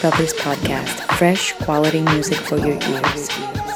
Brothers podcast, fresh quality music for your ears.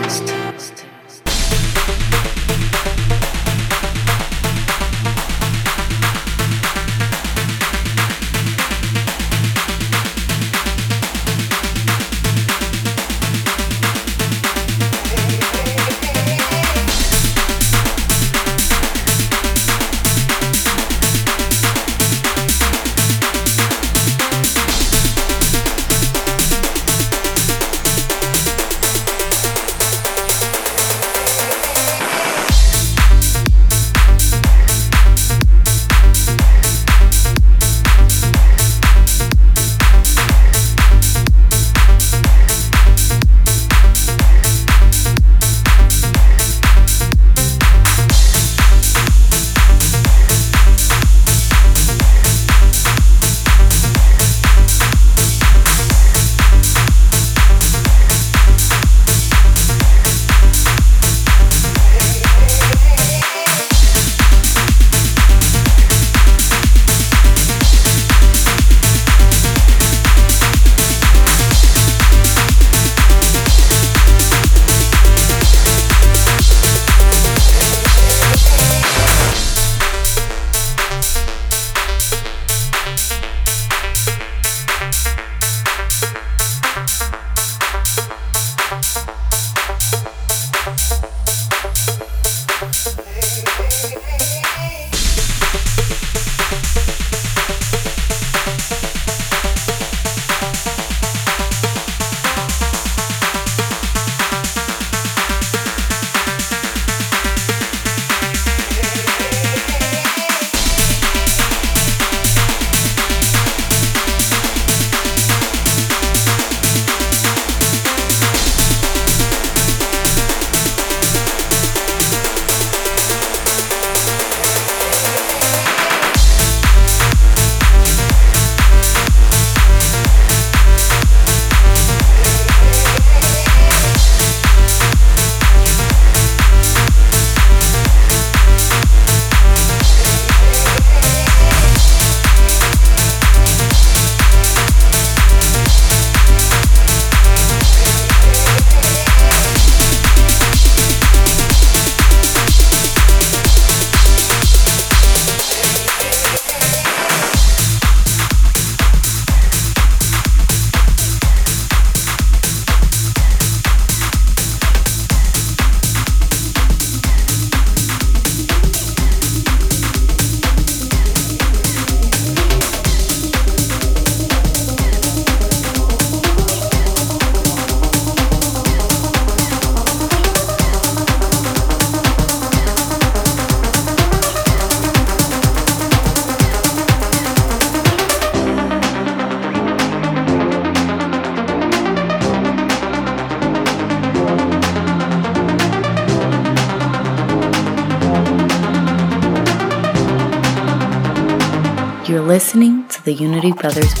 The Unity Brothers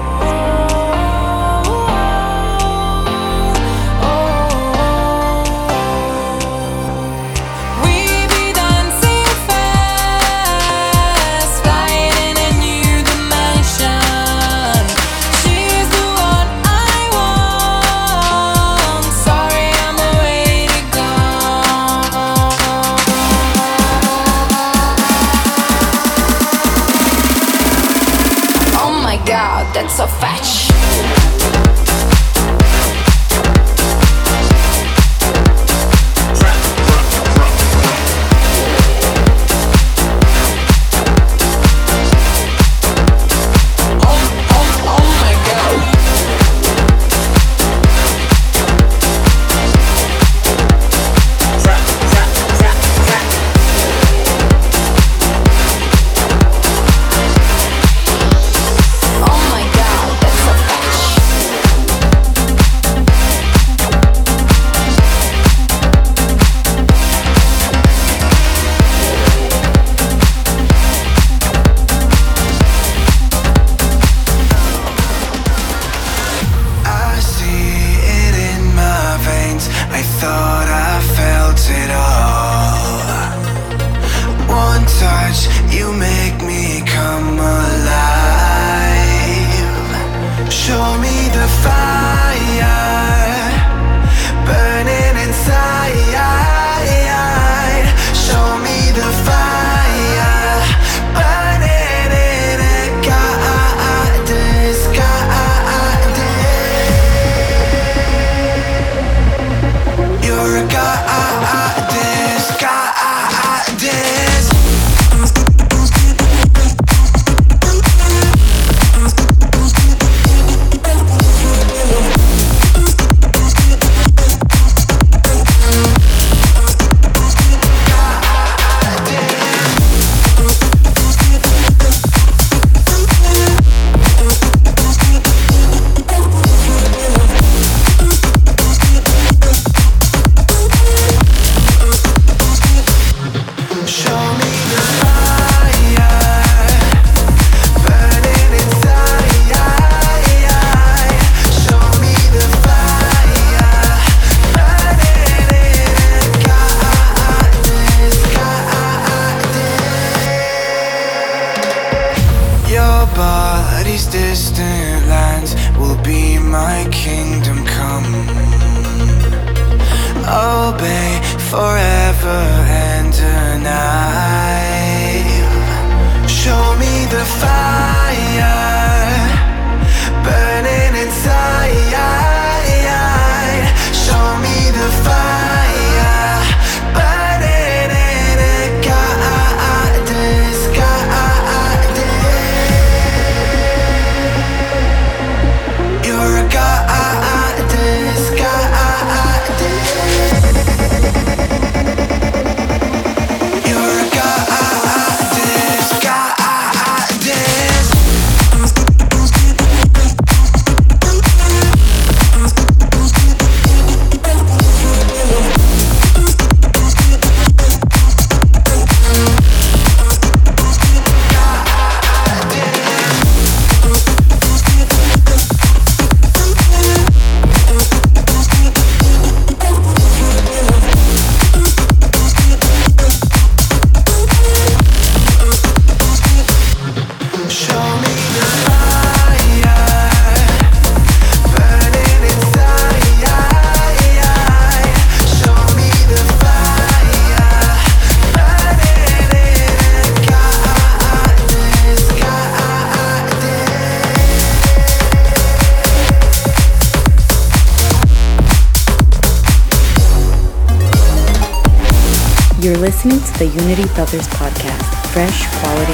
listening to the Unity Brothers podcast, fresh quality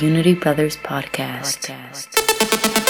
Unity Brothers podcast. I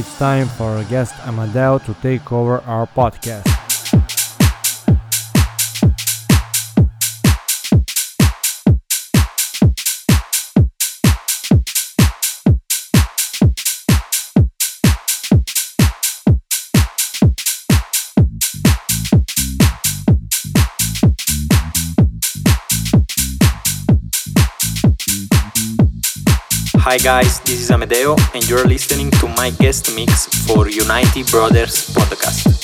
It's time for our guest Amedeo to take over our podcast. Hi guys, this is Amedeo and you're listening to my guest mix for Unity Brothers podcast.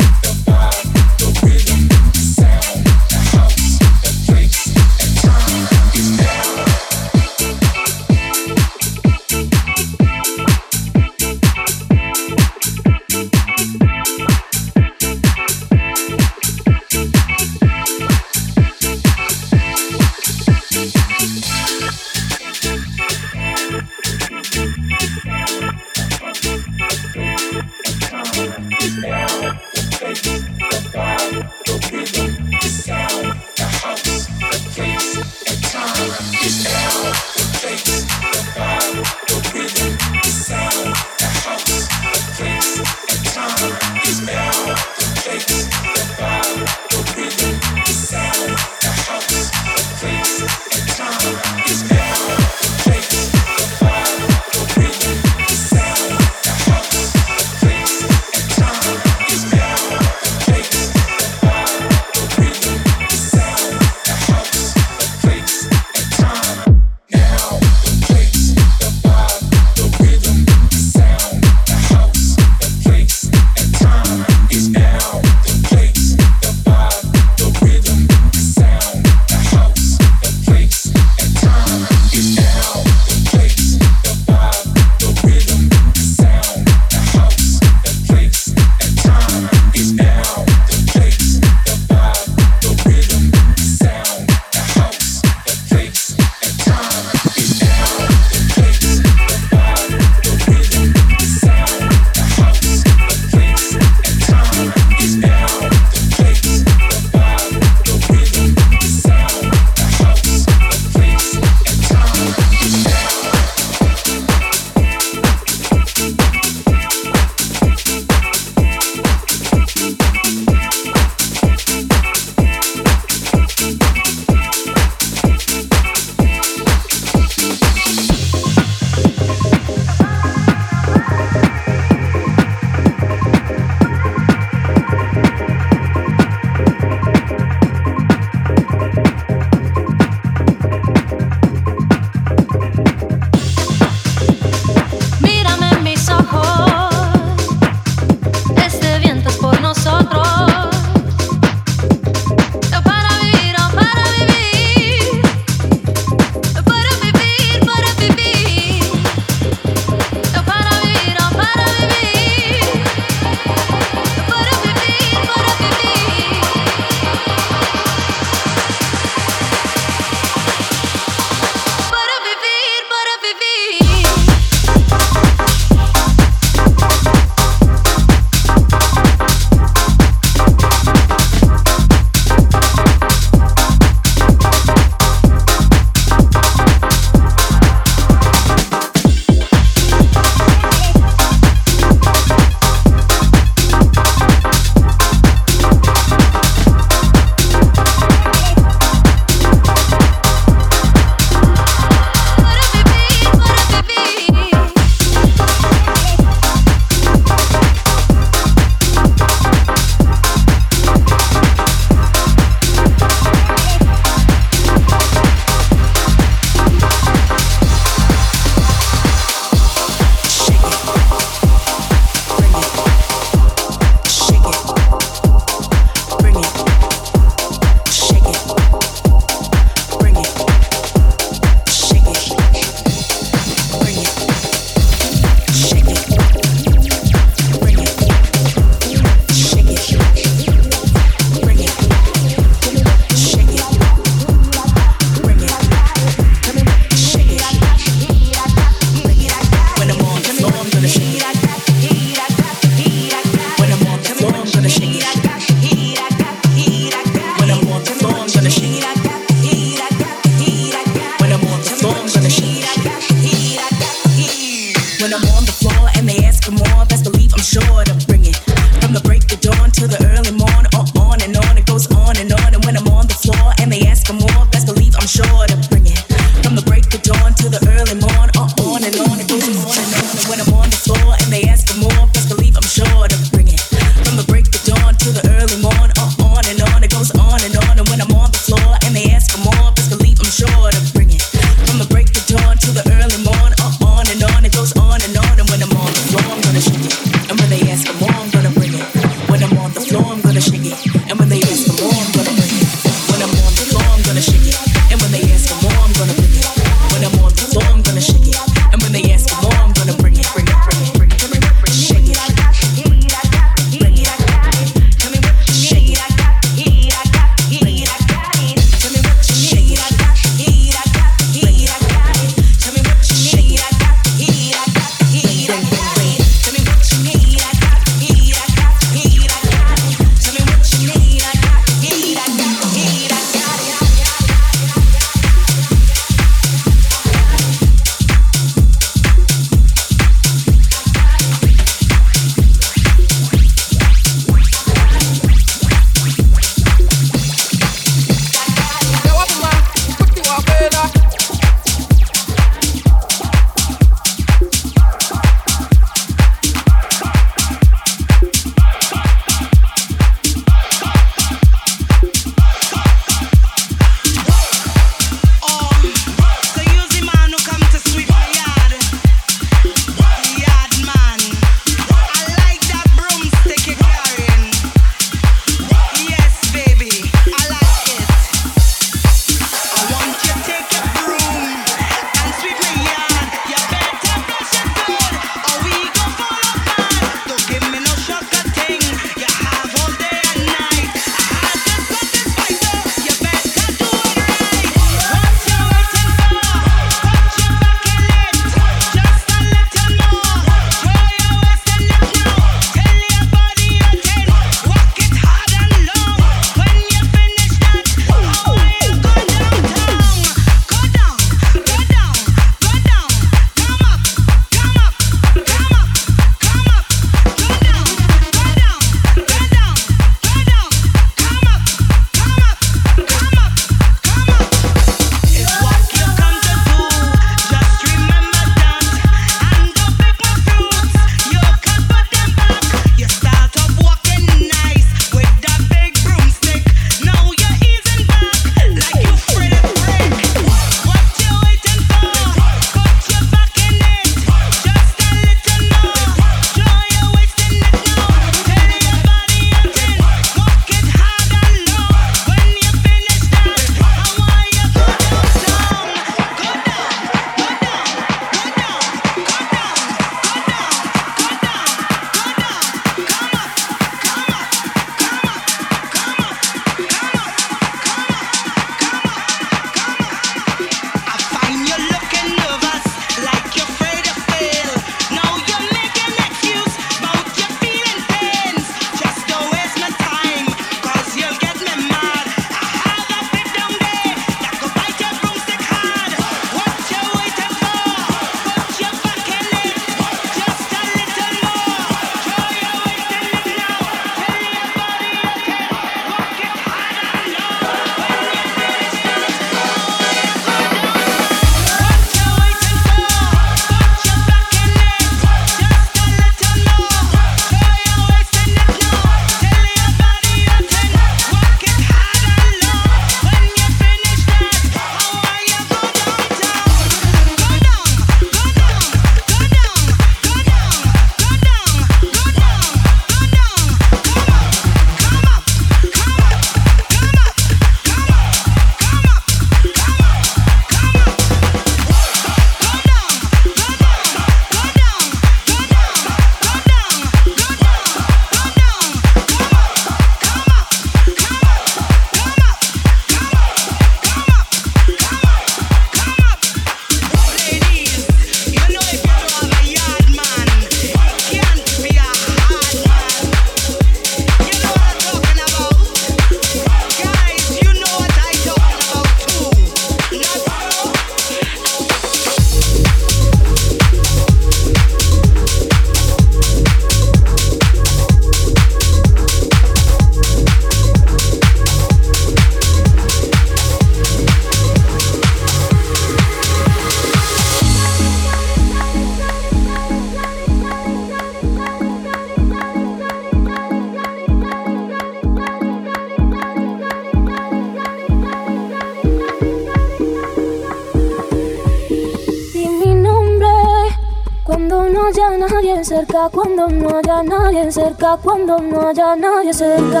Cuando no haya nadie cerca, cuando no haya nadie cerca.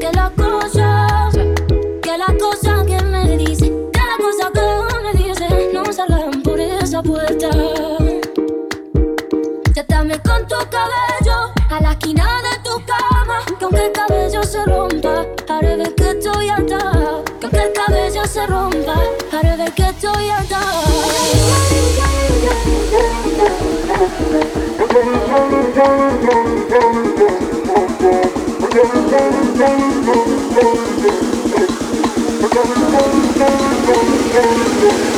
Que la cosa, que la cosa que me dice, que la cosa que me dice, no salgan por esa puerta. Siéntame con tu cabello a la esquina de tu cama, que aunque el cabello se rompa, haré ver que estoy atada. Que aunque el cabello se rompa, haré ver que estoy atada. Di